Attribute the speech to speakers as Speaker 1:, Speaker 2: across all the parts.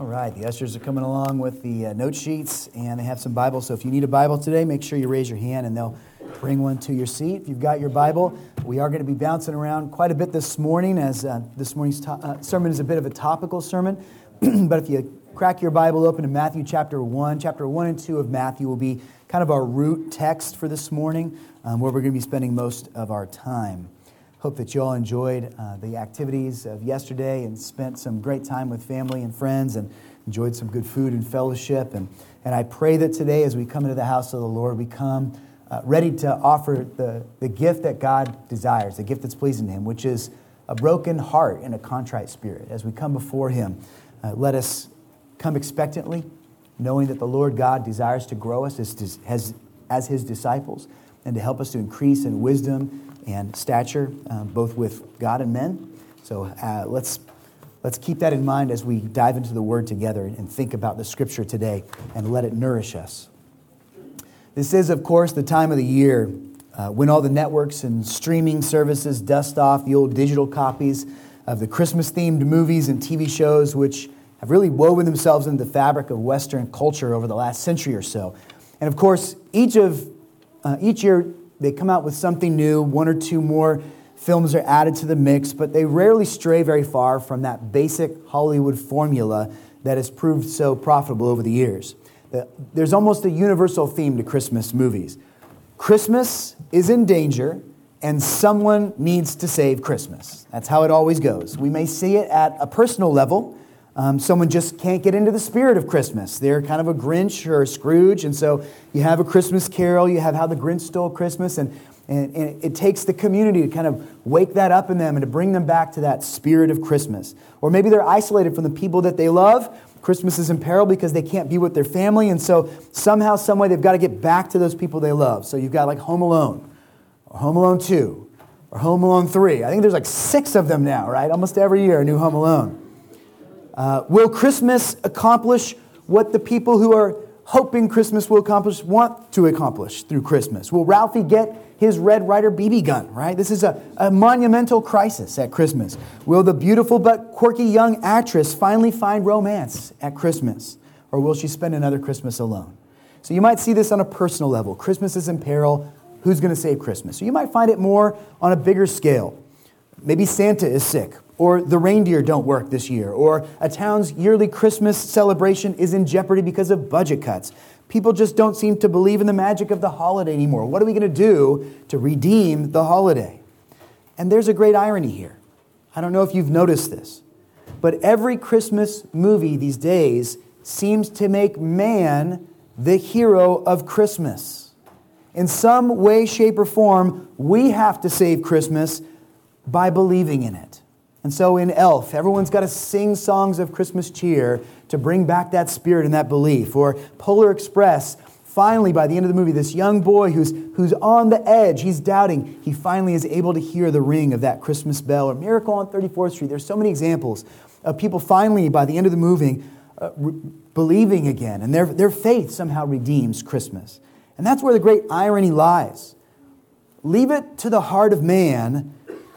Speaker 1: All right, the ushers are coming along with the uh, note sheets and they have some Bibles. So if you need a Bible today, make sure you raise your hand and they'll bring one to your seat. If you've got your Bible, we are going to be bouncing around quite a bit this morning as uh, this morning's to- uh, sermon is a bit of a topical sermon. but if you crack your Bible open to Matthew chapter 1, chapter 1 and 2 of Matthew will be kind of our root text for this morning, um, where we're going to be spending most of our time. Hope that you all enjoyed uh, the activities of yesterday and spent some great time with family and friends and enjoyed some good food and fellowship. And, and I pray that today, as we come into the house of the Lord, we come uh, ready to offer the, the gift that God desires, the gift that's pleasing to Him, which is a broken heart and a contrite spirit. As we come before Him, uh, let us come expectantly, knowing that the Lord God desires to grow us as, as, as His disciples and to help us to increase in wisdom and stature, um, both with God and men. So uh, let's, let's keep that in mind as we dive into the Word together and think about the Scripture today and let it nourish us. This is, of course, the time of the year uh, when all the networks and streaming services dust off the old digital copies of the Christmas themed movies and TV shows, which have really woven themselves into the fabric of Western culture over the last century or so. And of course, each, of, uh, each year they come out with something new, one or two more films are added to the mix, but they rarely stray very far from that basic Hollywood formula that has proved so profitable over the years. There's almost a universal theme to Christmas movies. Christmas is in danger, and someone needs to save Christmas. That's how it always goes. We may see it at a personal level. Um, someone just can't get into the spirit of Christmas. They're kind of a Grinch or a Scrooge, and so you have a Christmas carol, you have How the Grinch Stole Christmas, and, and, and, it takes the community to kind of wake that up in them and to bring them back to that spirit of Christmas. Or maybe they're isolated from the people that they love. Christmas is in peril because they can't be with their family, and so somehow, someway, they've got to get back to those people they love. So you've got like Home Alone, or Home Alone 2, or Home Alone 3. I think there's like six of them now, right? Almost every year, a new Home Alone. Uh, will Christmas accomplish what the people who are hoping Christmas will accomplish want to accomplish through Christmas? Will Ralphie get his Red Ryder BB gun, right? This is a, a monumental crisis at Christmas. Will the beautiful but quirky young actress finally find romance at Christmas? Or will she spend another Christmas alone? So you might see this on a personal level. Christmas is in peril. Who's going to save Christmas? So you might find it more on a bigger scale. Maybe Santa is sick or the reindeer don't work this year, or a town's yearly Christmas celebration is in jeopardy because of budget cuts. People just don't seem to believe in the magic of the holiday anymore. What are we going to do to redeem the holiday? And there's a great irony here. I don't know if you've noticed this, but every Christmas movie these days seems to make man the hero of Christmas. In some way, shape, or form, we have to save Christmas by believing in it. And so in Elf, everyone's got to sing songs of Christmas cheer to bring back that spirit and that belief. Or Polar Express, finally, by the end of the movie, this young boy who's, who's on the edge, he's doubting, he finally is able to hear the ring of that Christmas bell. Or Miracle on 34th Street. There's so many examples of people finally, by the end of the movie, uh, re- believing again. And their, their faith somehow redeems Christmas. And that's where the great irony lies. Leave it to the heart of man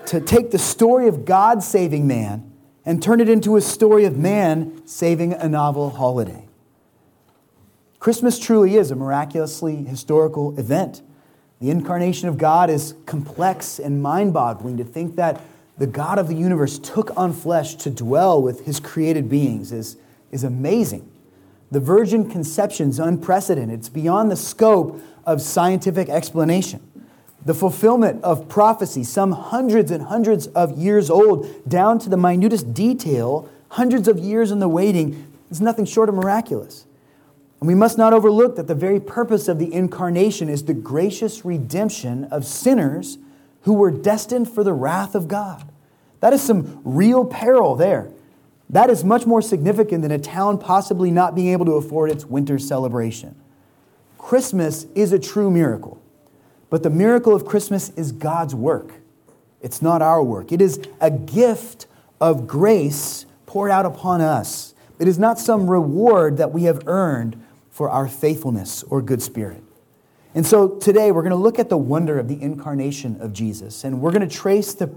Speaker 1: to take the story of God saving man and turn it into a story of man saving a novel holiday. Christmas truly is a miraculously historical event. The incarnation of God is complex and mind boggling to think that the God of the universe took on flesh to dwell with his created beings is, is amazing. The virgin conception is unprecedented, it's beyond the scope of scientific explanation the fulfillment of prophecy, some hundreds and hundreds of years old, down to the minutest detail, hundreds of years in the waiting, is nothing short of miraculous. And we must not overlook that the very purpose of the incarnation is the gracious redemption of sinners who were destined for the wrath of God. That is some real peril there. That is much more significant than a town possibly not being able to afford its winter celebration. Christmas is a true miracle. But the miracle of Christmas is God's work. It's not our work. It is a gift of grace poured out upon us. It is not some reward that we have earned for our faithfulness or good spirit. And so today we're going to look at the wonder of the incarnation of Jesus, and we're going to trace the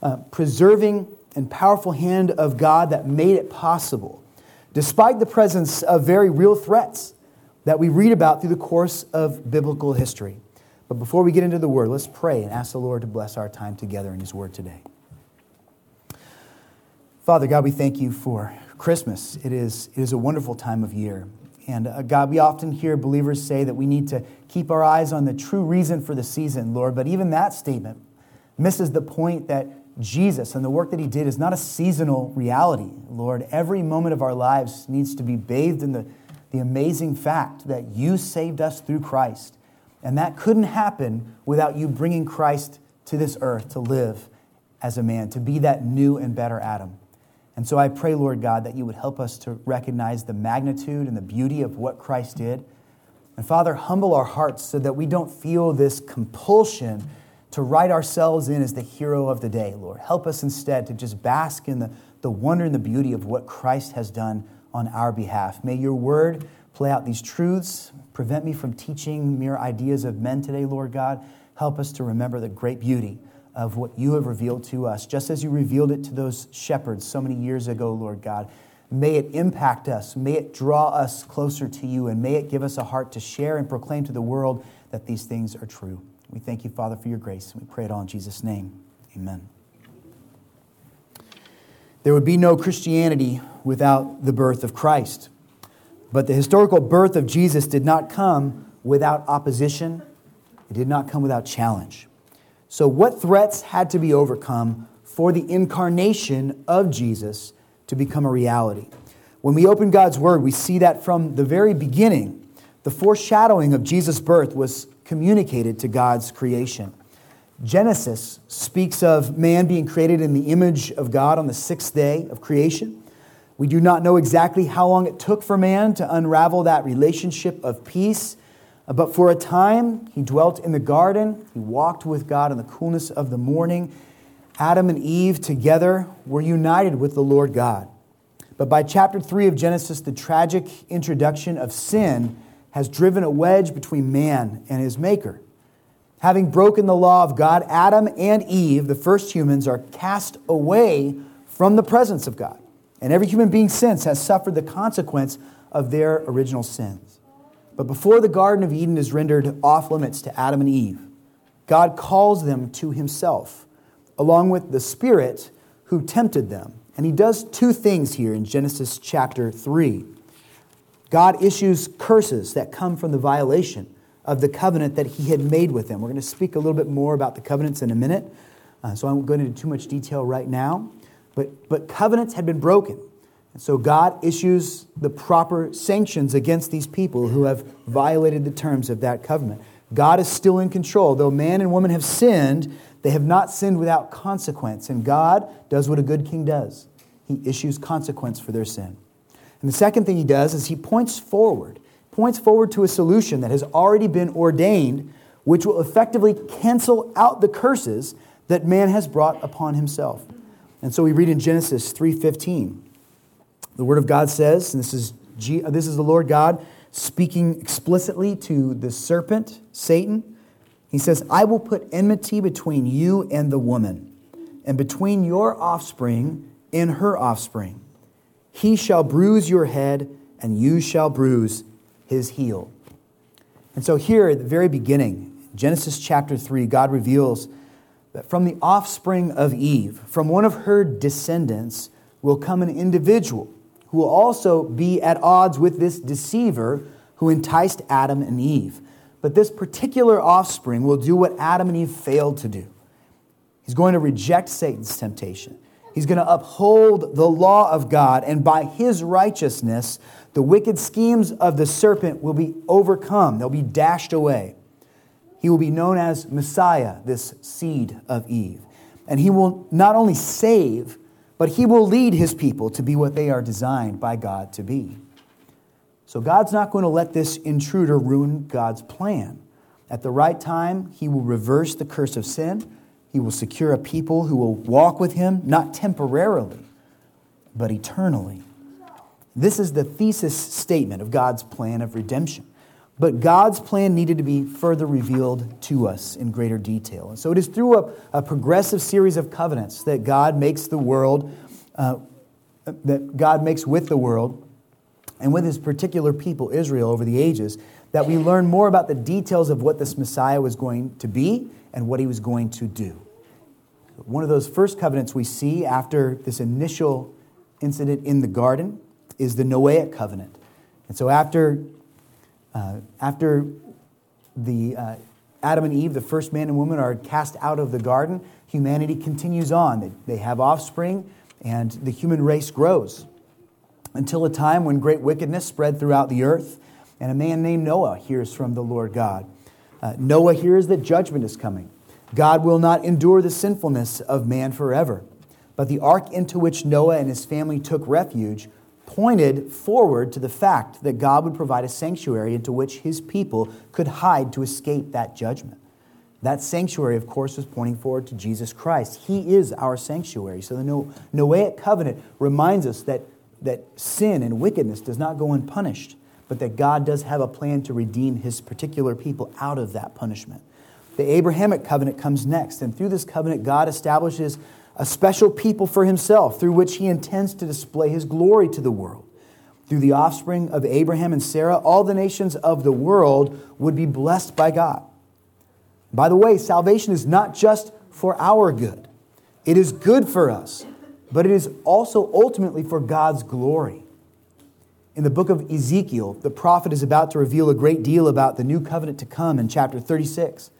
Speaker 1: uh, preserving and powerful hand of God that made it possible despite the presence of very real threats that we read about through the course of biblical history. But before we get into the Word, let's pray and ask the Lord to bless our time together in His Word today. Father God, we thank you for Christmas. It is, it is a wonderful time of year. And uh, God, we often hear believers say that we need to keep our eyes on the true reason for the season, Lord. But even that statement misses the point that Jesus and the work that he did is not a seasonal reality, Lord. Every moment of our lives needs to be bathed in the, the amazing fact that you saved us through Christ. And that couldn't happen without you bringing Christ to this earth to live as a man, to be that new and better Adam. And so I pray, Lord God, that you would help us to recognize the magnitude and the beauty of what Christ did. And Father, humble our hearts so that we don't feel this compulsion to write ourselves in as the hero of the day, Lord. Help us instead to just bask in the, the wonder and the beauty of what Christ has done on our behalf. May your word play out these truths. Prevent me from teaching mere ideas of men today, Lord God. Help us to remember the great beauty of what you have revealed to us, just as you revealed it to those shepherds so many years ago, Lord God. May it impact us. May it draw us closer to you, and may it give us a heart to share and proclaim to the world that these things are true. We thank you, Father, for your grace. and We pray it all in Jesus' name. Amen. There would be no Christianity without the birth of Christ. But the historical birth of Jesus did not come without opposition, it did not come without challenge. So, what threats had to be overcome for the incarnation of Jesus to become a reality? When we open God's Word, we see that from the very beginning, the foreshadowing of Jesus' birth was communicated to God's creation. Genesis speaks of man being created in the image of God on the sixth day of creation. We do not know exactly how long it took for man to unravel that relationship of peace, uh, but for a time he dwelt in the garden. He walked with God in the coolness of the morning. Adam and Eve together were united with the Lord God. But by chapter 3 of Genesis, the tragic introduction of sin has driven a wedge between man and his maker. Having broken the law of God, Adam and Eve, the first humans, are cast away from the presence of God. And every human being since has suffered the consequence of their original sins. But before the Garden of Eden is rendered off limits to Adam and Eve, God calls them to himself, along with the Spirit who tempted them. And he does two things here in Genesis chapter 3. God issues curses that come from the violation of the covenant that he had made with them. We're going to speak a little bit more about the covenants in a minute, uh, so I won't go into too much detail right now. But, but covenants had been broken. And so God issues the proper sanctions against these people who have violated the terms of that covenant. God is still in control. Though man and woman have sinned, they have not sinned without consequence. And God does what a good king does He issues consequence for their sin. And the second thing he does is he points forward, points forward to a solution that has already been ordained, which will effectively cancel out the curses that man has brought upon himself. And so we read in Genesis 3:15. The word of God says, and this is uh, this is the Lord God speaking explicitly to the serpent, Satan. He says, "I will put enmity between you and the woman, and between your offspring and her offspring." He shall bruise your head, and you shall bruise his heel. And so, here at the very beginning, Genesis chapter 3, God reveals that from the offspring of Eve, from one of her descendants, will come an individual who will also be at odds with this deceiver who enticed Adam and Eve. But this particular offspring will do what Adam and Eve failed to do. He's going to reject Satan's temptation. He's going to uphold the law of God, and by his righteousness, the wicked schemes of the serpent will be overcome, they'll be dashed away. He will be known as Messiah, this seed of Eve. And he will not only save, but he will lead his people to be what they are designed by God to be. So God's not going to let this intruder ruin God's plan. At the right time, he will reverse the curse of sin he will secure a people who will walk with him, not temporarily, but eternally. This is the thesis statement of God's plan of redemption. But God's plan needed to be further revealed to us in greater detail. And so it is through a, a progressive series of covenants that God makes the world, uh, that God makes with the world, and with his particular people, Israel, over the ages, that we learn more about the details of what this Messiah was going to be and what he was going to do. One of those first covenants we see after this initial incident in the garden is the Noahic covenant. And so after, uh, after the uh, Adam and Eve, the first man and woman, are cast out of the garden, humanity continues on. They, they have offspring, and the human race grows until a time when great wickedness spread throughout the earth, and a man named Noah hears from the Lord God. Uh, Noah hears that judgment is coming. God will not endure the sinfulness of man forever. But the ark into which Noah and his family took refuge pointed forward to the fact that God would provide a sanctuary into which his people could hide to escape that judgment. That sanctuary, of course, was pointing forward to Jesus Christ. He is our sanctuary. So the Noahic covenant reminds us that, that sin and wickedness does not go unpunished, but that God does have a plan to redeem his particular people out of that punishment. The Abrahamic covenant comes next, and through this covenant, God establishes a special people for himself through which he intends to display his glory to the world. Through the offspring of Abraham and Sarah, all the nations of the world would be blessed by God. By the way, salvation is not just for our good, it is good for us, but it is also ultimately for God's glory. In the book of Ezekiel, the prophet is about to reveal a great deal about the new covenant to come in chapter 36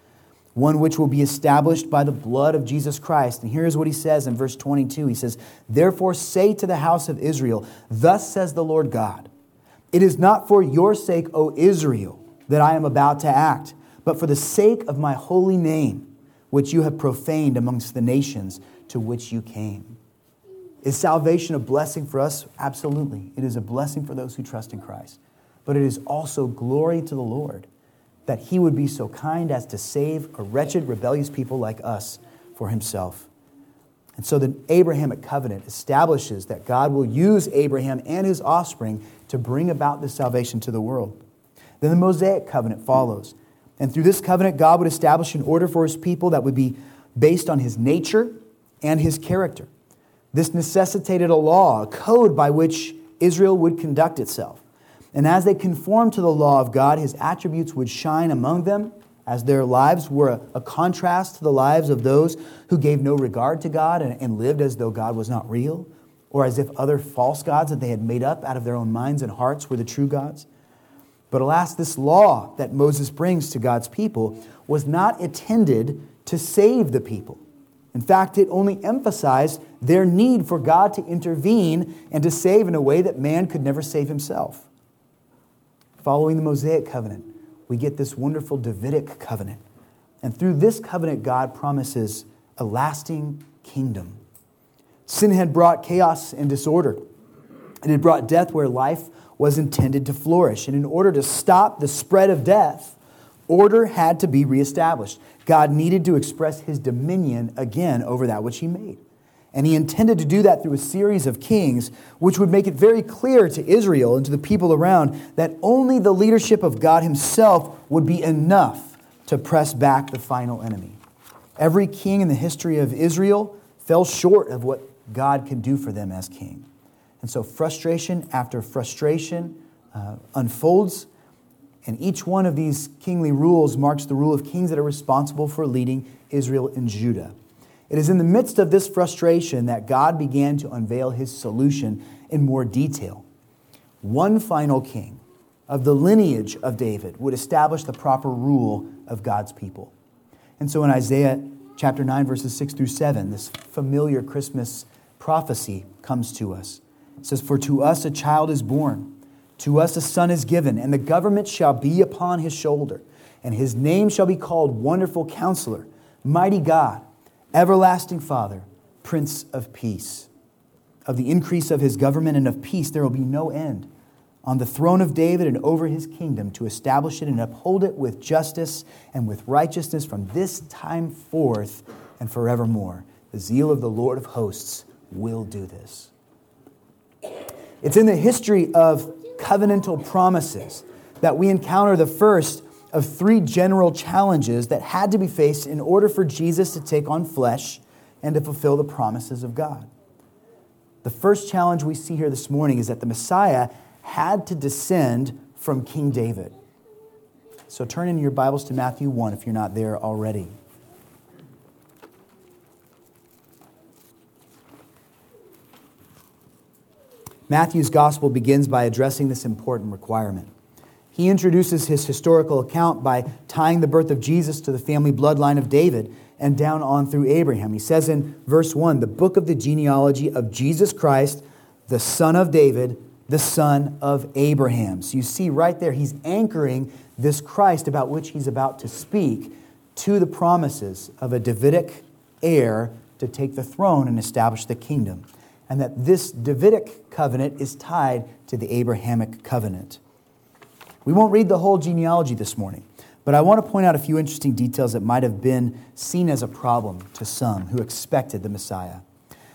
Speaker 1: one which will be established by the blood of Jesus Christ. And here's what he says in verse 22 He says, Therefore say to the house of Israel, Thus says the Lord God, It is not for your sake, O Israel, that I am about to act, but for the sake of my holy name, which you have profaned amongst the nations to which you came. Is salvation a blessing for us? Absolutely. It is a blessing for those who trust in Christ. But it is also glory to the Lord that he would be so kind as to save a wretched, rebellious people like us for himself. And so the Abrahamic covenant establishes that God will use Abraham and his offspring to bring about this salvation to the world. Then the Mosaic covenant follows. And through this covenant, God would establish an order for his people that would be based on his nature and his character. This necessitated a law, a code by which Israel would conduct itself. And as they conformed to the law of God, his attributes would shine among them, as their lives were a, a contrast to the lives of those who gave no regard to God and, and lived as though God was not real, or as if other false gods that they had made up out of their own minds and hearts were the true gods. But alas, this law that Moses brings to God's people was not intended to save the people. In fact, it only emphasized their need for God to intervene and to save in a way that man could never save himself. Following the Mosaic covenant, we get this wonderful Davidic covenant. And through this covenant, God promises a lasting kingdom. Sin had brought chaos and disorder, And it had brought death where life was intended to flourish. And in order to stop the spread of death, order had to be reestablished. God needed to express his dominion again over that which he made. And he intended to do that through a series of kings, which would make it very clear to Israel and to the people around that only the leadership of God himself would be enough to press back the final enemy. Every king in the history of Israel fell short of what God could do for them as king. And so frustration after frustration uh, unfolds, and each one of these kingly rules marks the rule of kings that are responsible for leading Israel and Judah. It is in the midst of this frustration that God began to unveil his solution in more detail. One final king of the lineage of David would establish the proper rule of God's people. And so in Isaiah chapter 9, verses 6 through 7, this familiar Christmas prophecy comes to us. It says, For to us a child is born, to us a son is given, and the government shall be upon his shoulder, and his name shall be called Wonderful Counselor, Mighty God Everlasting Father, Prince of Peace. Of the increase of his government and of peace, there will be no end. On the throne of David and over his kingdom, to establish it and uphold it with justice and with righteousness from this time forth and forevermore. The zeal of the Lord of hosts will do this. It's in the history of covenantal promises that we encounter the first of three general challenges that had to be faced in order for Jesus to take on flesh and to fulfill the promises of God. The first challenge we see here this morning is that the Messiah had to descend from King David. So turn in your Bibles to Matthew 1 if you're not there already. Matthew's gospel begins by addressing this important requirement. He introduces his historical account by tying the birth of Jesus to the family bloodline of David and down on through Abraham. He says in verse 1 the book of the genealogy of Jesus Christ, the son of David, the son of Abraham. So you see right there, he's anchoring this Christ about which he's about to speak to the promises of a Davidic heir to take the throne and establish the kingdom and that this Davidic covenant is tied to the Abrahamic covenant. We won't read the whole genealogy this morning, but I want to point out a few interesting details that might have been seen as a problem to some who expected the Messiah.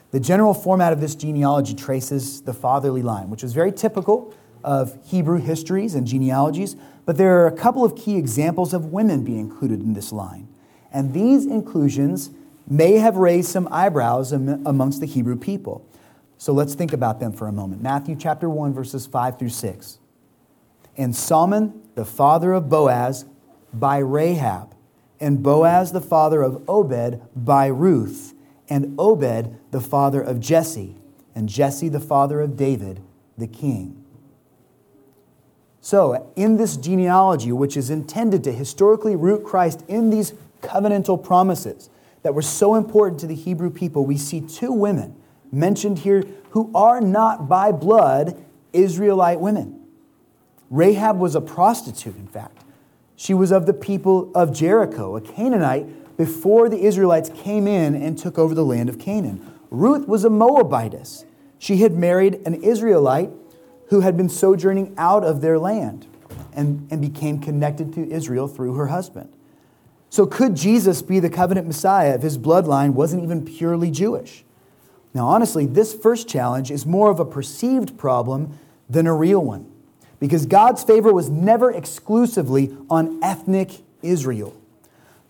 Speaker 1: The general format of this genealogy traces the fatherly line, which was very typical of Hebrew histories and genealogies, but there are a couple of key examples of women being included in this line. And these inclusions may have raised some eyebrows amongst the Hebrew people. So let's think about them for a moment. Matthew chapter 1, verses 5 through 6. And Salmon, the father of Boaz, by Rahab, and Boaz, the father of Obed, by Ruth, and Obed, the father of Jesse, and Jesse, the father of David, the king. So, in this genealogy, which is intended to historically root Christ in these covenantal promises that were so important to the Hebrew people, we see two women mentioned here who are not by blood Israelite women. Rahab was a prostitute, in fact. She was of the people of Jericho, a Canaanite, before the Israelites came in and took over the land of Canaan. Ruth was a Moabitess. She had married an Israelite who had been sojourning out of their land and, and became connected to Israel through her husband. So, could Jesus be the covenant Messiah if his bloodline wasn't even purely Jewish? Now, honestly, this first challenge is more of a perceived problem than a real one, because God's favor was never exclusively on ethnic Israel.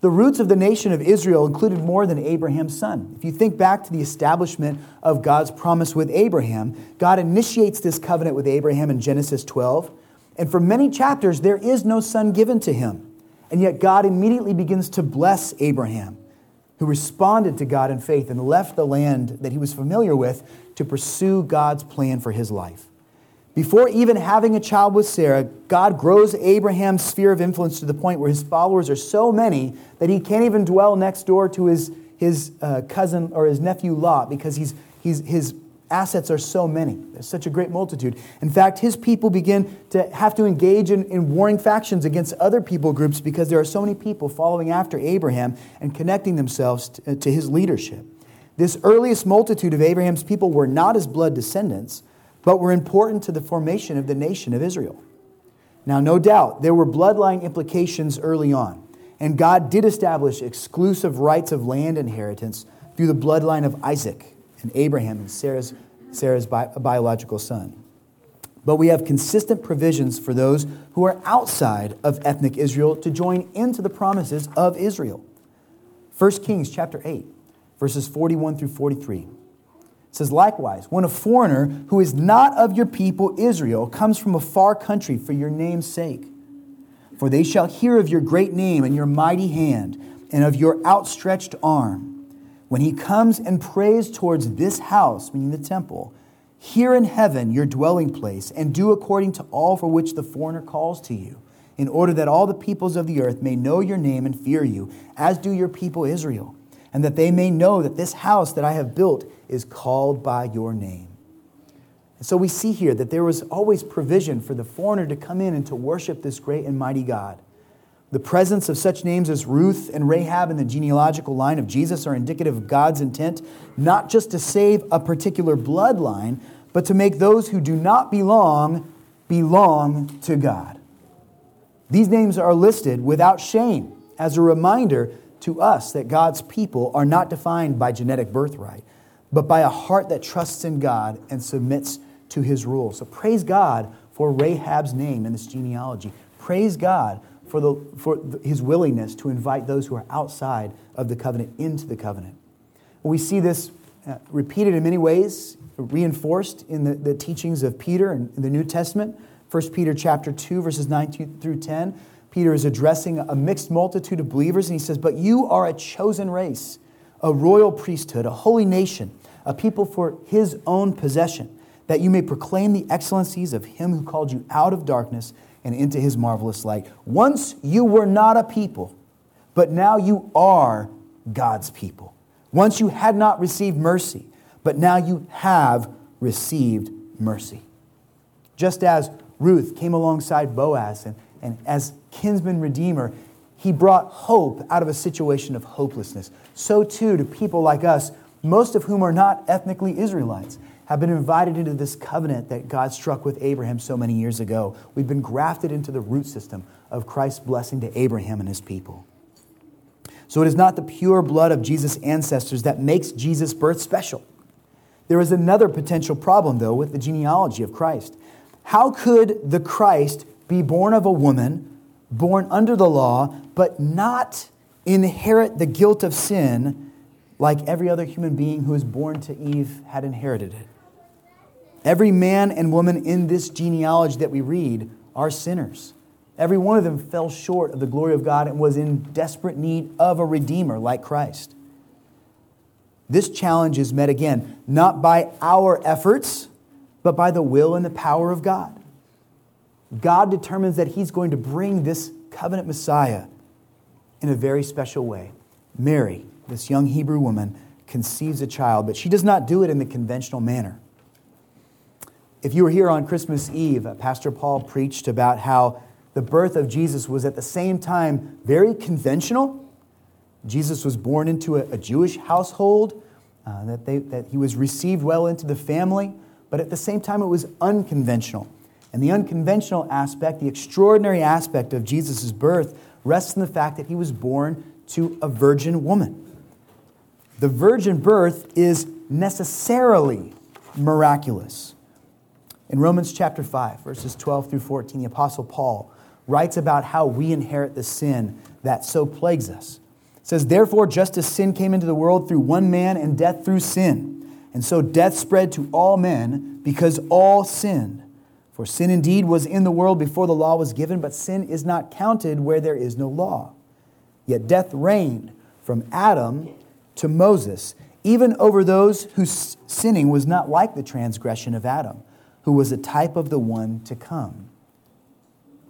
Speaker 1: The roots of the nation of Israel included more than Abraham's son. If you think back to the establishment of God's promise with Abraham, God initiates this covenant with Abraham in Genesis 12. And for many chapters, there is no son given to him. And yet, God immediately begins to bless Abraham who responded to God in faith and left the land that he was familiar with to pursue God's plan for his life. Before even having a child with Sarah, God grows Abraham's sphere of influence to the point where his followers are so many that he can't even dwell next door to his, his uh, cousin or his nephew Lot because he's, he's, his assets are so many. There's such a great multitude. In fact, his people begin to have to engage in, in warring factions against other people groups because there are so many people following after Abraham and connecting themselves to, to his leadership. This earliest multitude of Abraham's people were not his blood descendants, but were important to the formation of the nation of Israel. Now, no doubt, there were bloodline implications early on, and God did establish exclusive rights of land inheritance through the bloodline of Isaac and Abraham and Sarah's, Sarah's bi- biological son. But we have consistent provisions for those who are outside of ethnic Israel to join into the promises of Israel. 1 Kings chapter 8, verses 41 through 43. It says, Likewise, when a foreigner who is not of your people Israel comes from a far country for your name's sake, for they shall hear of your great name and your mighty hand and of your outstretched arm. When he comes and prays towards this house, meaning the temple, here in heaven, your dwelling place, and do according to all for which the foreigner calls to you, in order that all the peoples of the earth may know your name and fear you, as do your people Israel, and that they may know that this house that I have built is called by your name. And so we see here that there was always provision for the foreigner to come in and to worship this great and mighty God. The presence of such names as Ruth and Rahab in the genealogical line of Jesus are indicative of God's intent not just to save a particular bloodline, but to make those who do not belong belong to God. These names are listed without shame as a reminder to us that God's people are not defined by genetic birthright, but by a heart that trusts in God and submits to his rule. So praise God for Rahab's name in this genealogy. Praise God for, the, for his willingness to invite those who are outside of the covenant into the covenant. We see this uh, repeated in many ways, reinforced in the, the teachings of Peter in the New Testament. 1 Peter chapter 2, verses 9 through 10. Peter is addressing a mixed multitude of believers, and he says, But you are a chosen race, a royal priesthood, a holy nation, a people for his own possession, that you may proclaim the excellencies of him who called you out of darkness and into his marvelous light. Once you were not a people, but now you are God's people. Once you had not received mercy, but now you have received mercy. Just as Ruth came alongside Boaz and, and as kinsman redeemer, he brought hope out of a situation of hopelessness. So too to people like us, most of whom are not ethnically Israelites, have been invited into this covenant that God struck with Abraham so many years ago. We've been grafted into the root system of Christ's blessing to Abraham and his people. So it is not the pure blood of Jesus' ancestors that makes Jesus' birth special. There is another potential problem, though, with the genealogy of Christ. How could the Christ be born of a woman, born under the law, but not inherit the guilt of sin like every other human being who was born to Eve had inherited it? Every man and woman in this genealogy that we read are sinners. Every one of them fell short of the glory of God and was in desperate need of a Redeemer like Christ. This challenge is met again, not by our efforts, but by the will and the power of God. God determines that He's going to bring this covenant Messiah in a very special way. Mary, this young Hebrew woman, conceives a child, but she does not do it in the conventional manner. If you were here on Christmas Eve, Pastor Paul preached about how the birth of Jesus was at the same time very conventional Jesus was born into a, a Jewish household, uh, that, they, that he was received well into the family, but at the same time, it was unconventional. And the unconventional aspect, the extraordinary aspect of Jesus' birth, rests in the fact that he was born to a virgin woman. The virgin birth is necessarily miraculous. In Romans chapter 5, verses 12 through 14, the Apostle Paul writes about how we inherit the sin that so plagues us. It says, Therefore, just as sin came into the world through one man and death through sin, and so death spread to all men because all sinned. For sin indeed was in the world before the law was given, but sin is not counted where there is no law. Yet death reigned from Adam to Moses, even over those whose sinning was not like the transgression of Adam, who was a type of the one to come.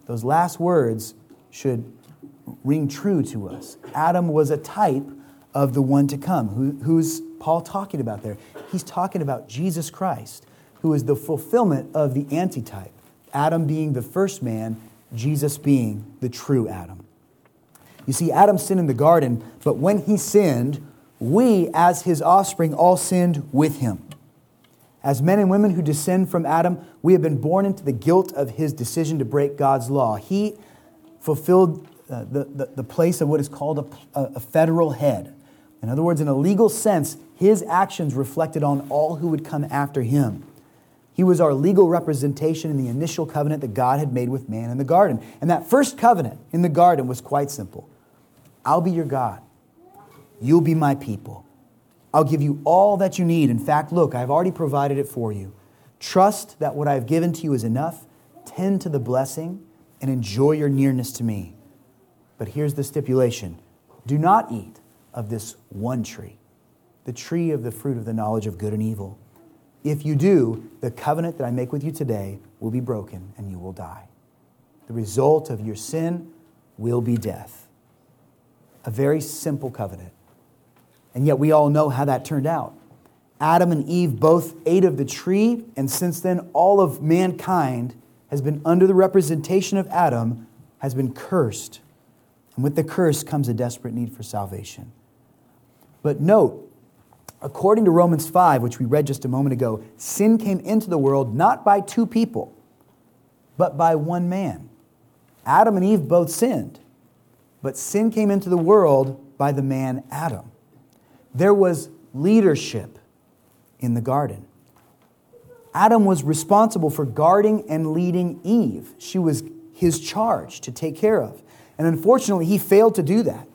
Speaker 1: Those last words should ring true to us. Adam was a type of the one to come. Who, who's Paul talking about there? He's talking about Jesus Christ, who is the fulfillment of the antitype. Adam being the first man, Jesus being the true Adam. You see, Adam sinned in the garden, but when he sinned, we, as his offspring, all sinned with him. As men and women who descend from Adam, we have been born into the guilt of his decision to break God's law. He fulfilled uh, the, the, the, place of what is called a, a federal head. In other words, in a legal sense, his actions reflected on all who would come after him. He was our legal representation in the initial covenant that God had made with man in the garden. And that first covenant in the garden was quite simple I'll be your God, you'll be my people. I'll give you all that you need. In fact, look, I've already provided it for you. Trust that what I've given to you is enough. Tend to the blessing and enjoy your nearness to me. But here's the stipulation do not eat of this one tree, the tree of the fruit of the knowledge of good and evil. If you do, the covenant that I make with you today will be broken and you will die. The result of your sin will be death. A very simple covenant. And yet we all know how that turned out. Adam and Eve both ate of the tree, and since then, all of mankind has been under the representation of Adam, has been cursed and with the curse comes a desperate need for salvation. But note, according to Romans 5, which we read just a moment ago, sin came into the world not by two people, but by one man. Adam and Eve both sinned, but sin came into the world by the man Adam. There was leadership in the garden. Adam was responsible for guarding and leading Eve. She was his charge to take care of. And unfortunately, he failed to do that.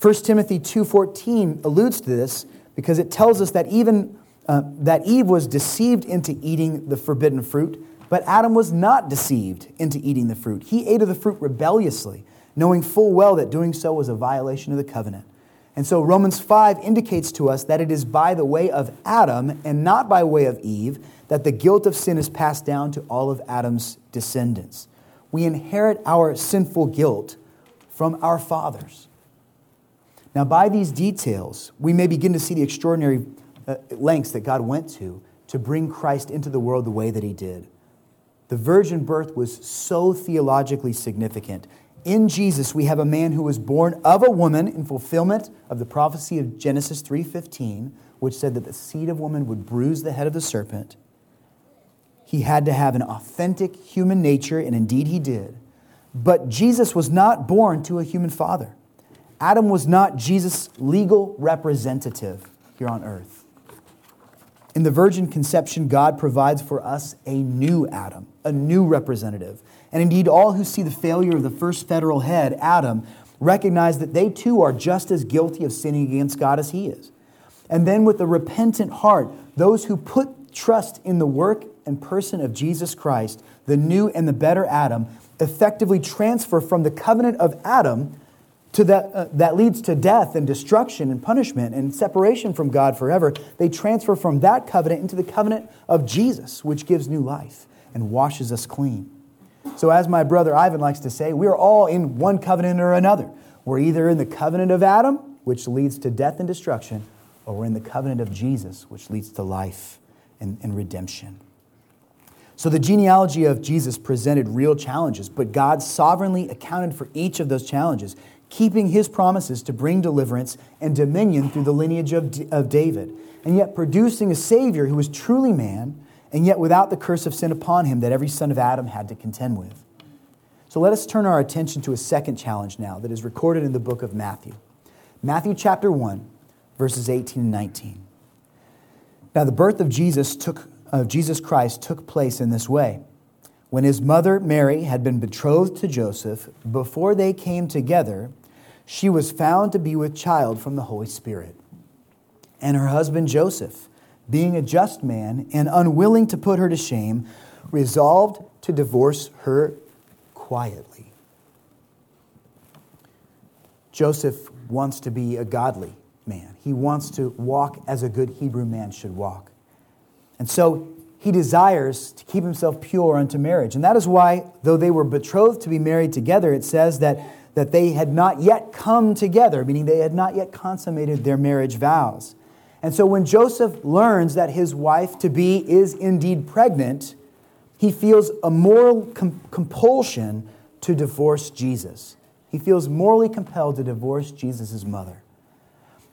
Speaker 1: 1 Timothy 2:14 alludes to this because it tells us that even uh, that Eve was deceived into eating the forbidden fruit, but Adam was not deceived into eating the fruit. He ate of the fruit rebelliously, knowing full well that doing so was a violation of the covenant. And so Romans 5 indicates to us that it is by the way of Adam and not by way of Eve that the guilt of sin is passed down to all of Adam's descendants. We inherit our sinful guilt from our fathers. Now, by these details, we may begin to see the extraordinary uh, lengths that God went to to bring Christ into the world the way that he did. The virgin birth was so theologically significant. In Jesus, we have a man who was born of a woman in fulfillment of the prophecy of Genesis 3:15, which said that the seed of woman would bruise the head of the serpent. He had to have an authentic human nature, and indeed he did. But Jesus was not born to a human father. Adam was not Jesus' legal representative here on earth. In the virgin conception, God provides for us a new Adam, a new representative. And indeed, all who see the failure of the first federal head, Adam, recognize that they too are just as guilty of sinning against God as he is. And then, with a repentant heart, those who put trust in the work and person of Jesus Christ, the new and the better Adam, effectively transfer from the covenant of Adam to that, uh, that leads to death and destruction and punishment and separation from God forever. They transfer from that covenant into the covenant of Jesus, which gives new life and washes us clean. So, as my brother Ivan likes to say, we're all in one covenant or another. We're either in the covenant of Adam, which leads to death and destruction, or we're in the covenant of Jesus, which leads to life and, and redemption. So the genealogy of Jesus presented real challenges, but God sovereignly accounted for each of those challenges, keeping his promises to bring deliverance and dominion through the lineage of, of David, and yet producing a Savior who was truly man, and yet without the curse of sin upon him that every son of Adam had to contend with. So let us turn our attention to a second challenge now that is recorded in the book of Matthew. Matthew chapter 1, verses 18 and 19. Now, the birth of Jesus took of Jesus Christ took place in this way. When his mother Mary had been betrothed to Joseph, before they came together, she was found to be with child from the Holy Spirit. And her husband Joseph, being a just man and unwilling to put her to shame, resolved to divorce her quietly. Joseph wants to be a godly man. He wants to walk as a good Hebrew man should walk. And so he desires to keep himself pure unto marriage. And that is why, though they were betrothed to be married together, it says that, that they had not yet come together, meaning they had not yet consummated their marriage vows. And so when Joseph learns that his wife to be is indeed pregnant, he feels a moral com- compulsion to divorce Jesus. He feels morally compelled to divorce Jesus' mother.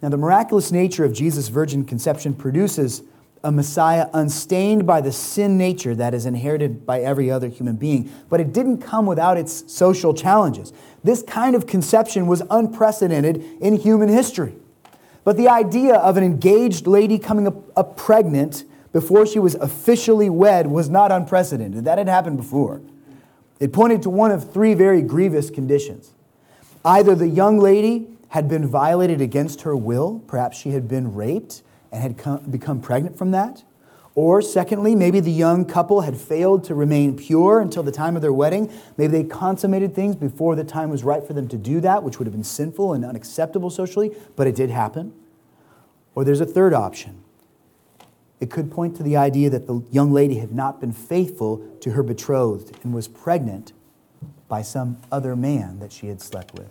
Speaker 1: Now, the miraculous nature of Jesus' virgin conception produces a Messiah unstained by the sin nature that is inherited by every other human being. But it didn't come without its social challenges. This kind of conception was unprecedented in human history. But the idea of an engaged lady coming up, up pregnant before she was officially wed was not unprecedented. That had happened before. It pointed to one of three very grievous conditions. Either the young lady had been violated against her will, perhaps she had been raped, and had come, become pregnant from that. Or, secondly, maybe the young couple had failed to remain pure until the time of their wedding. Maybe they consummated things before the time was right for them to do that, which would have been sinful and unacceptable socially, but it did happen. Or there's a third option. It could point to the idea that the young lady had not been faithful to her betrothed and was pregnant by some other man that she had slept with.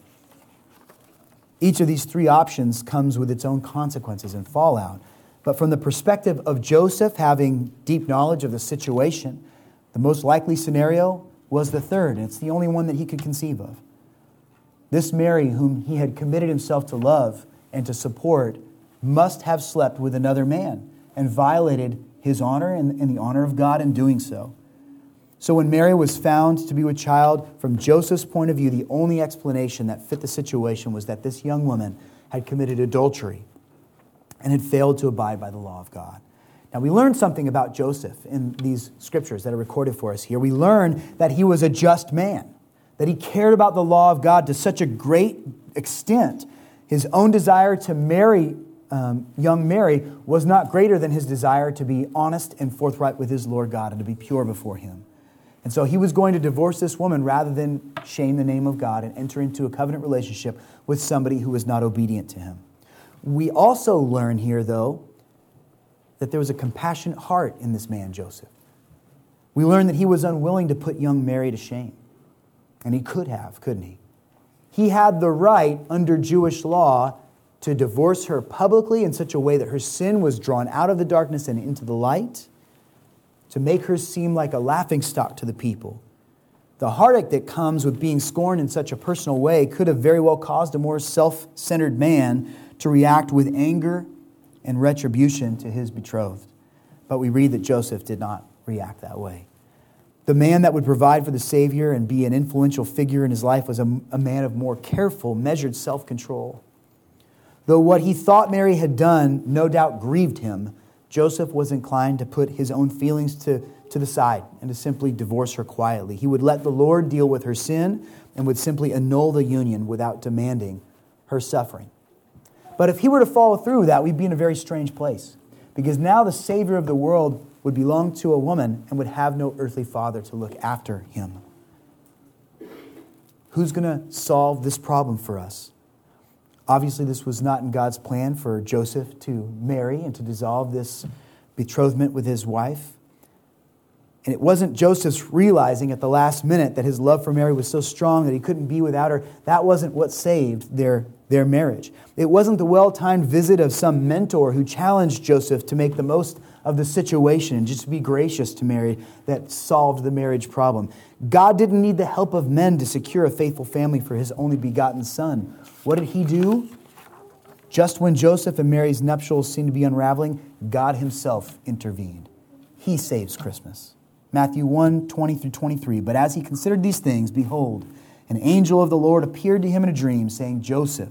Speaker 1: Each of these three options comes with its own consequences and fallout. But from the perspective of Joseph having deep knowledge of the situation, the most likely scenario was the third, and it's the only one that he could conceive of. This Mary, whom he had committed himself to love and to support, must have slept with another man and violated his honor and, and the honor of God in doing so. So when Mary was found to be with child, from Joseph's point of view, the only explanation that fit the situation was that this young woman had committed adultery and had failed to abide by the law of God. Now, we learn something about Joseph in these scriptures that are recorded for us here. We learn that he was a just man, that he cared about the law of God to such a great extent. His own desire to marry um, young Mary was not greater than his desire to be honest and forthright with his Lord God and to be pure before him. And so he was going to divorce this woman rather than shame the name of God and enter into a covenant relationship with somebody who was not obedient to him. We also learn here, though, that there was a compassionate heart in this man, Joseph. We learn that he was unwilling to put young Mary to shame. And he could have, couldn't he? He had the right under Jewish law to divorce her publicly in such a way that her sin was drawn out of the darkness and into the light to make her seem like a laughingstock to the people. The heartache that comes with being scorned in such a personal way could have very well caused a more self centered man to react with anger and retribution to his betrothed. But we read that Joseph did not react that way. The man that would provide for the Savior and be an influential figure in his life was a, a man of more careful, measured self control. Though what he thought Mary had done no doubt grieved him, Joseph was inclined to put his own feelings to, to the side and to simply divorce her quietly. He would let the Lord deal with her sin and would simply annul the union without demanding her suffering. But if he were to follow through with that, we'd be in a very strange place. Because now the Savior of the world would belong to a woman and would have no earthly father to look after him. Who's going to solve this problem for us? Obviously, this was not in God's plan for Joseph to marry and to dissolve this betrothment with his wife. And it wasn't Joseph's realizing at the last minute that his love for Mary was so strong that he couldn't be without her. That wasn't what saved their, their marriage. It wasn't the well timed visit of some mentor who challenged Joseph to make the most of the situation and just be gracious to Mary that solved the marriage problem. God didn't need the help of men to secure a faithful family for his only begotten son. What did he do? Just when Joseph and Mary's nuptials seemed to be unraveling, God himself intervened. He saves Christmas. Matthew 1 20 through 23. But as he considered these things, behold, an angel of the Lord appeared to him in a dream, saying, Joseph,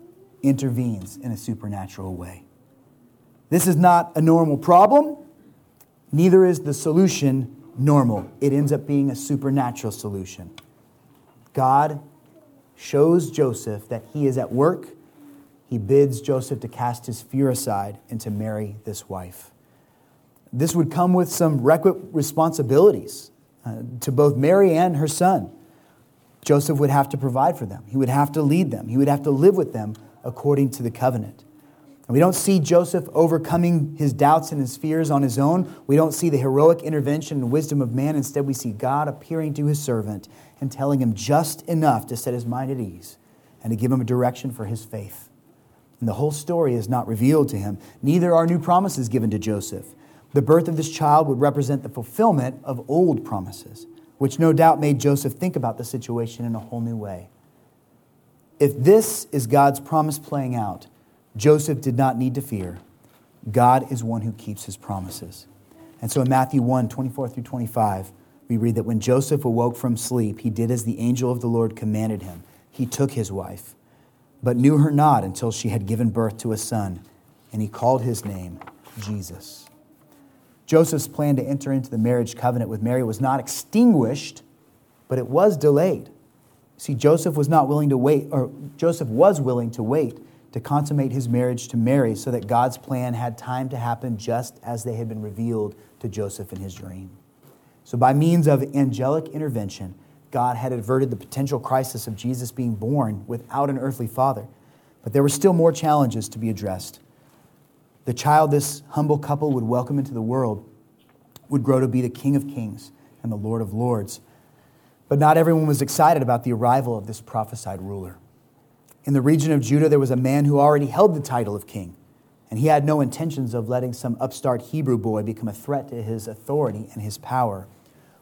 Speaker 1: intervenes in a supernatural way. This is not a normal problem, neither is the solution normal. It ends up being a supernatural solution. God shows Joseph that he is at work he bids Joseph to cast his fear aside and to marry this wife. This would come with some requisite responsibilities uh, to both Mary and her son. Joseph would have to provide for them, he would have to lead them, he would have to live with them according to the covenant. And we don't see Joseph overcoming his doubts and his fears on his own. We don't see the heroic intervention and wisdom of man. Instead, we see God appearing to his servant and telling him just enough to set his mind at ease and to give him a direction for his faith. And the whole story is not revealed to him. Neither are new promises given to Joseph. The birth of this child would represent the fulfillment of old promises, which no doubt made Joseph think about the situation in a whole new way. If this is God's promise playing out, Joseph did not need to fear. God is one who keeps his promises. And so in Matthew 1 24 through 25, we read that when Joseph awoke from sleep, he did as the angel of the Lord commanded him. He took his wife but knew her not until she had given birth to a son, and he called his name Jesus. Joseph's plan to enter into the marriage covenant with Mary was not extinguished, but it was delayed. See, Joseph was not willing to wait, or Joseph was willing to wait to consummate his marriage to Mary so that God's plan had time to happen just as they had been revealed to Joseph in his dream. So, by means of angelic intervention, God had averted the potential crisis of Jesus being born without an earthly father. But there were still more challenges to be addressed. The child this humble couple would welcome into the world would grow to be the King of Kings and the Lord of Lords. But not everyone was excited about the arrival of this prophesied ruler. In the region of Judah, there was a man who already held the title of king, and he had no intentions of letting some upstart Hebrew boy become a threat to his authority and his power.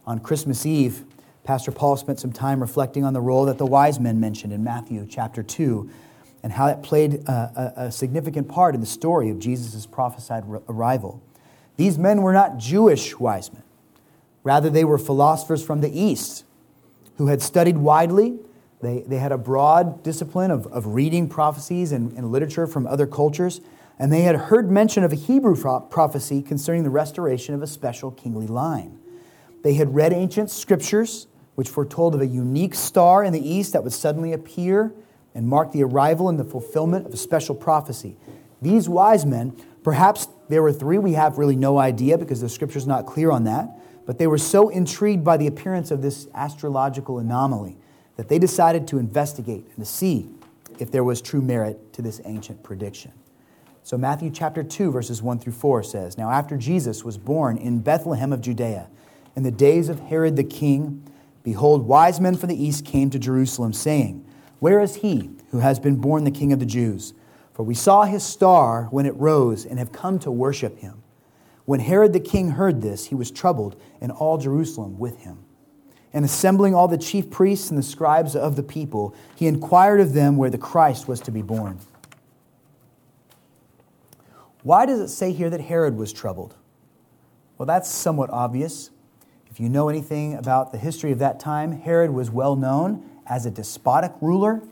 Speaker 1: On Christmas Eve, Pastor Paul spent some time reflecting on the role that the wise men mentioned in Matthew chapter 2. and how that played a, a, a significant part in the story of Jesus' prophesied arrival. These men were not Jewish wise men. Rather, they were philosophers from the East who had studied widely. They, they had a broad discipline of, of reading prophecies and, and literature from other cultures, and they had heard mention of a Hebrew prophecy concerning the restoration of a special kingly line. They had read ancient scriptures, which foretold of a unique star in the east that would suddenly appear and mark the arrival and the fulfillment of a special prophecy. These wise men, perhaps there were three, we have really no idea because the scripture's not clear on that, but they were so intrigued by the appearance of this astrological anomaly that they decided to investigate and to see if there was true merit to this ancient prediction. So, Matthew chapter 2, verses 1 through 4 says Now, after Jesus was born in Bethlehem of Judea, in the days of Herod the king, behold, wise men from the east came to Jerusalem, saying, Where is he who has been born the king of the Jews? For we saw his star when it rose and have come to worship him. When Herod the king heard this, he was troubled, and all Jerusalem with him. And assembling all the chief priests and the scribes of the people, he inquired of them where the Christ was to be born. Why does it say here that Herod was troubled? Well, that's somewhat obvious. If you know anything about the history of that time, Herod was well known as a despotic ruler.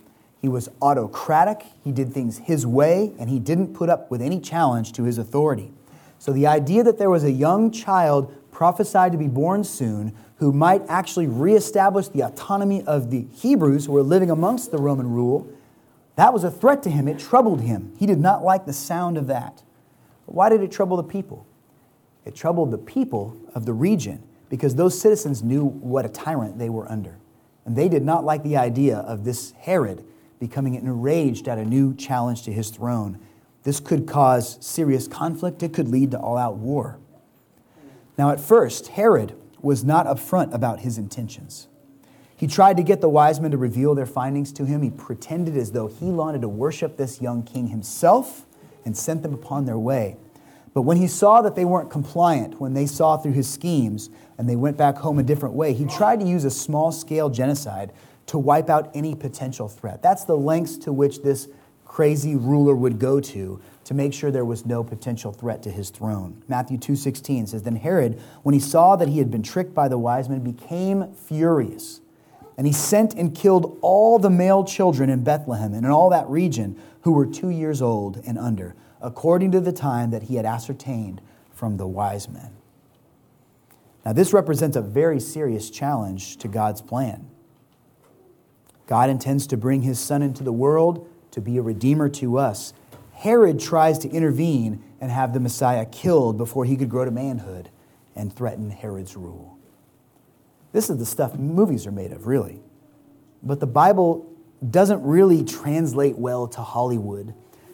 Speaker 1: He was autocratic, he did things his way, and he didn't put up with any challenge to his authority. So the idea that there was a young child prophesied to be born soon who might actually reestablish the autonomy of the Hebrews who were living amongst the Roman rule, that was a threat to him. It troubled him. He did not like the sound of that. Why did it trouble the people? It troubled the people of the region because those citizens knew what a tyrant they were under. And they did not like the idea of this Herod becoming enraged at a new challenge to his throne. This could cause serious conflict, it could lead to all out war. Now, at first, Herod was not upfront about his intentions. He tried to get the wise men to reveal their findings to him. He pretended as though he wanted to worship this young king himself and sent them upon their way. But when he saw that they weren't compliant, when they saw through his schemes and they went back home a different way, he tried to use a small scale genocide to wipe out any potential threat. That's the lengths to which this crazy ruler would go to to make sure there was no potential threat to his throne. Matthew 2:16 says then Herod when he saw that he had been tricked by the wise men became furious and he sent and killed all the male children in Bethlehem and in all that region who were two years old and under, according to the time that he had ascertained from the wise men. Now, this represents a very serious challenge to God's plan. God intends to bring his son into the world to be a redeemer to us. Herod tries to intervene and have the Messiah killed before he could grow to manhood and threaten Herod's rule. This is the stuff movies are made of, really. But the Bible doesn't really translate well to Hollywood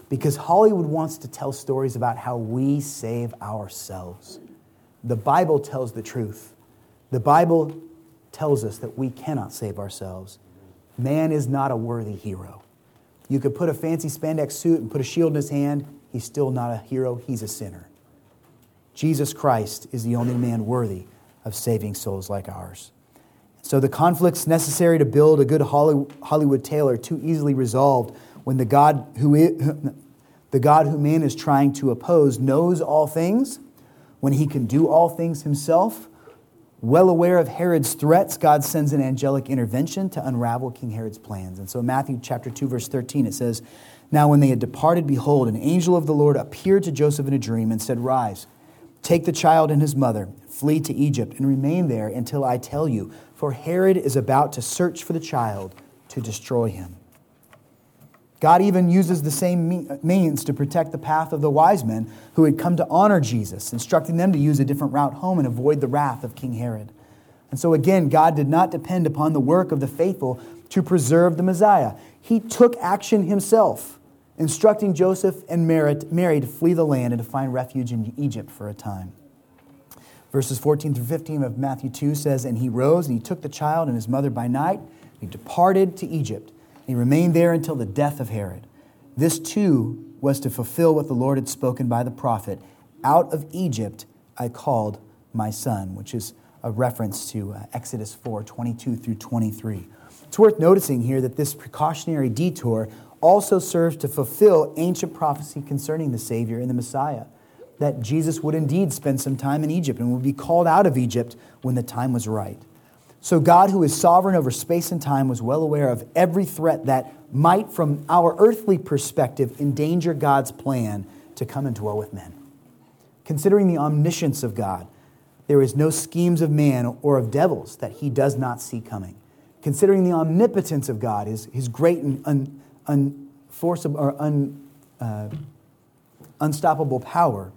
Speaker 1: because Hollywood wants to tell stories about how we save ourselves. The Bible tells the truth. The Bible tells us that we cannot save ourselves. Man is not a worthy hero. You could put a fancy spandex suit and put a shield in his hand, he's still not a hero, he's a sinner. Jesus Christ is the only man worthy of saving souls like ours. So the conflicts necessary to build a good Hollywood tale are too easily resolved when the God who is, the God who man is trying to oppose knows all things, when he can do all things himself. Well aware of Herod's threats, God sends an angelic intervention to unravel King Herod's plans. And so in Matthew chapter 2 verse 13 it says, "Now when they had departed behold an angel of the Lord appeared to Joseph in a dream and said, "Rise, take the child and his mother, flee to Egypt and remain there until I tell you, for Herod is about to search for the child to destroy him. God even uses the same means to protect the path of the wise men who had come to honor Jesus, instructing them to use a different route home and avoid the wrath of King Herod. And so, again, God did not depend upon the work of the faithful to preserve the Messiah. He took action himself, instructing Joseph and Mary to flee the land and to find refuge in Egypt for a time. Verses 14 through 15 of Matthew 2 says, And he rose and he took the child and his mother by night. And he departed to Egypt. He remained there until the death of Herod. This too was to fulfill what the Lord had spoken by the prophet Out of Egypt I called my son, which is a reference to uh, Exodus 4 22 through 23. It's worth noticing here that this precautionary detour also serves to fulfill ancient prophecy concerning the Savior and the Messiah, that Jesus would indeed spend some time in Egypt and would be called out of Egypt when the time was right. So, God, who is sovereign over space and time, was well aware of every threat that might, from our earthly perspective, endanger God's plan to come and dwell with men. Considering the omniscience of God, there is no schemes of man or of devils that he does not see coming. Considering the omnipotence of God, his, his great and un, unforceable, or un, uh, unstoppable power,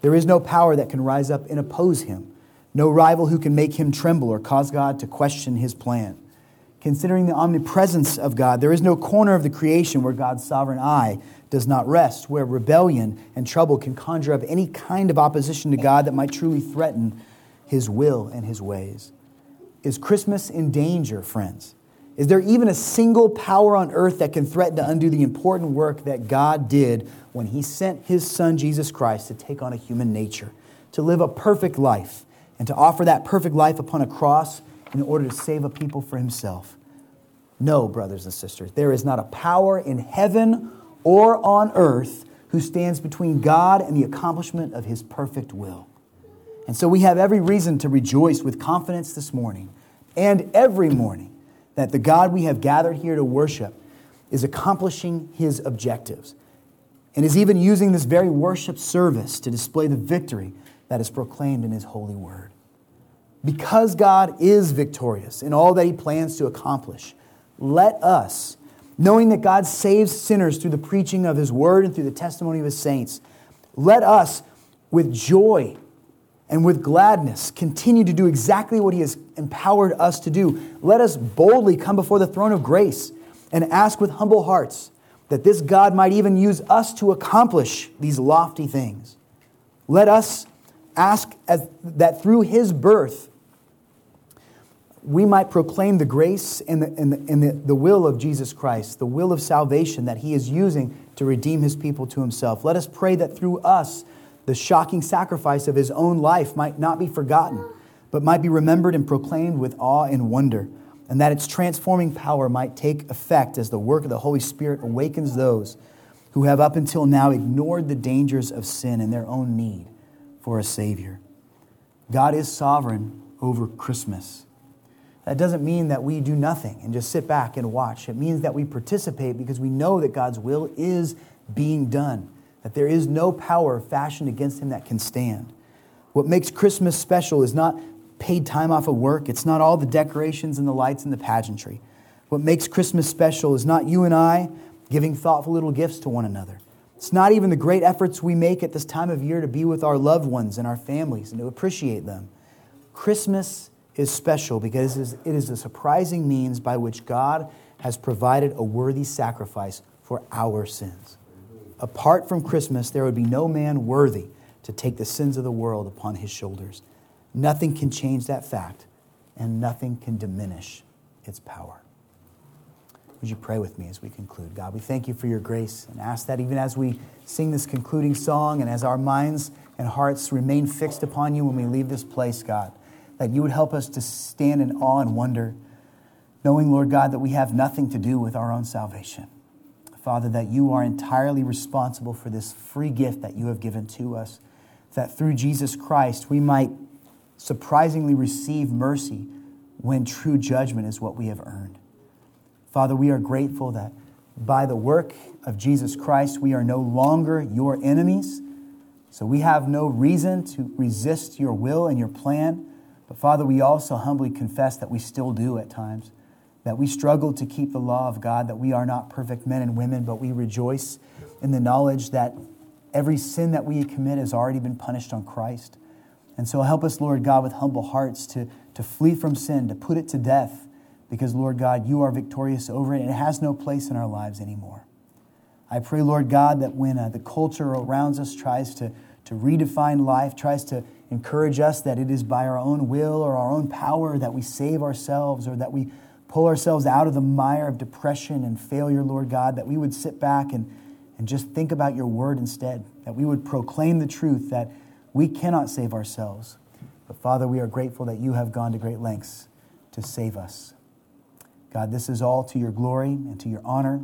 Speaker 1: there is no power that can rise up and oppose him no rival who can make him tremble or cause God to question his plan. Considering the omnipresence of God, there is no corner of the creation where God's sovereign eye does not rest, where rebellion and trouble can conjure up any kind of opposition to God that might truly threaten his will and his ways. Is Christmas in danger, friends? Is there even a single power on earth that can threaten to undo the important work that God did when he sent his son Jesus Christ to take on a human nature, to live a perfect life? And to offer that perfect life upon a cross in order to save a people for himself. No, brothers and sisters, there is not a power in heaven or on earth who stands between God and the accomplishment of his perfect will. And so we have every reason to rejoice with confidence this morning and every morning that the God we have gathered here to worship is accomplishing his objectives and is even using this very worship service to display the victory that is proclaimed in His holy word. Because God is victorious in all that He plans to accomplish, let us, knowing that God saves sinners through the preaching of His word and through the testimony of His saints, let us, with joy and with gladness, continue to do exactly what He has empowered us to do. Let us boldly come before the throne of grace and ask with humble hearts that this God might even use us to accomplish these lofty things. Let us ask as, that through his birth, we might proclaim the grace and, the, and, the, and the, the will of Jesus Christ, the will of salvation that he is using to redeem his people to himself. Let us pray that through us, the shocking sacrifice of his own life might not be forgotten, but might be remembered and proclaimed with awe and wonder, and that its transforming power might take effect as the work of the Holy Spirit awakens those who have up until now ignored the dangers of sin and their own need for a Savior. God is sovereign over Christmas. That doesn't mean that we do nothing and just sit back and watch. It means that we participate because we know that God's will is being done, that there is no power fashioned against Him that can stand. What makes Christmas special is not paid time off of work, it's not all the decorations and the lights and the pageantry. What makes Christmas special is not you and I giving thoughtful little gifts to one another. It's not even the great efforts we make at this time of year to be with our loved ones and our families and to appreciate them. Christmas is special because it is a surprising means by which God has provided a worthy sacrifice for our sins. Apart from Christmas, there would be no man worthy to take the sins of the world upon his shoulders. Nothing can change that fact, and nothing can diminish its power. Would you pray with me as we conclude? God, we thank you for your grace and ask that even as we sing this concluding song and as our minds and hearts remain fixed upon you when we leave this place, God, that you would help us to stand in awe and wonder, knowing, Lord God, that we have nothing to do with our own salvation. Father, that you are entirely responsible for this free gift that you have given to us, that through Jesus Christ we might surprisingly receive mercy when true judgment is what we have earned. Father, we are grateful that by the work of Jesus Christ, we are no longer your enemies. So we have no reason to resist your will and your plan. But Father, we also humbly confess that we still do at times, that we struggle to keep the law of God, that we are not perfect men and women, but we rejoice in the knowledge that every sin that we commit has already been punished on Christ. And so help us, Lord God, with humble hearts to, to flee from sin, to put it to death because, Lord God, you are victorious over it and it has no place in our lives anymore. I pray, Lord God, that when uh, the culture around us tries to, to redefine life, tries to encourage us that it is by our own will or our own power that we save ourselves or that we pull ourselves out of the mire of depression and failure, Lord God, that we would sit back and, and just think about your word instead, that we would proclaim the truth that we cannot save ourselves. But Father, we are grateful that you have gone to great lengths to save us. God, this is all to your glory and to your honor.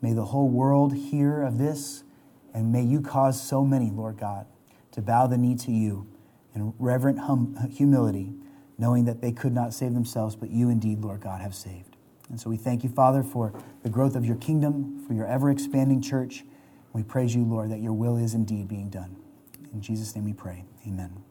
Speaker 1: May the whole world hear of this, and may you cause so many, Lord God, to bow the knee to you in reverent hum- humility, knowing that they could not save themselves, but you indeed, Lord God, have saved. And so we thank you, Father, for the growth of your kingdom, for your ever expanding church. We praise you, Lord, that your will is indeed being done. In Jesus' name we pray. Amen.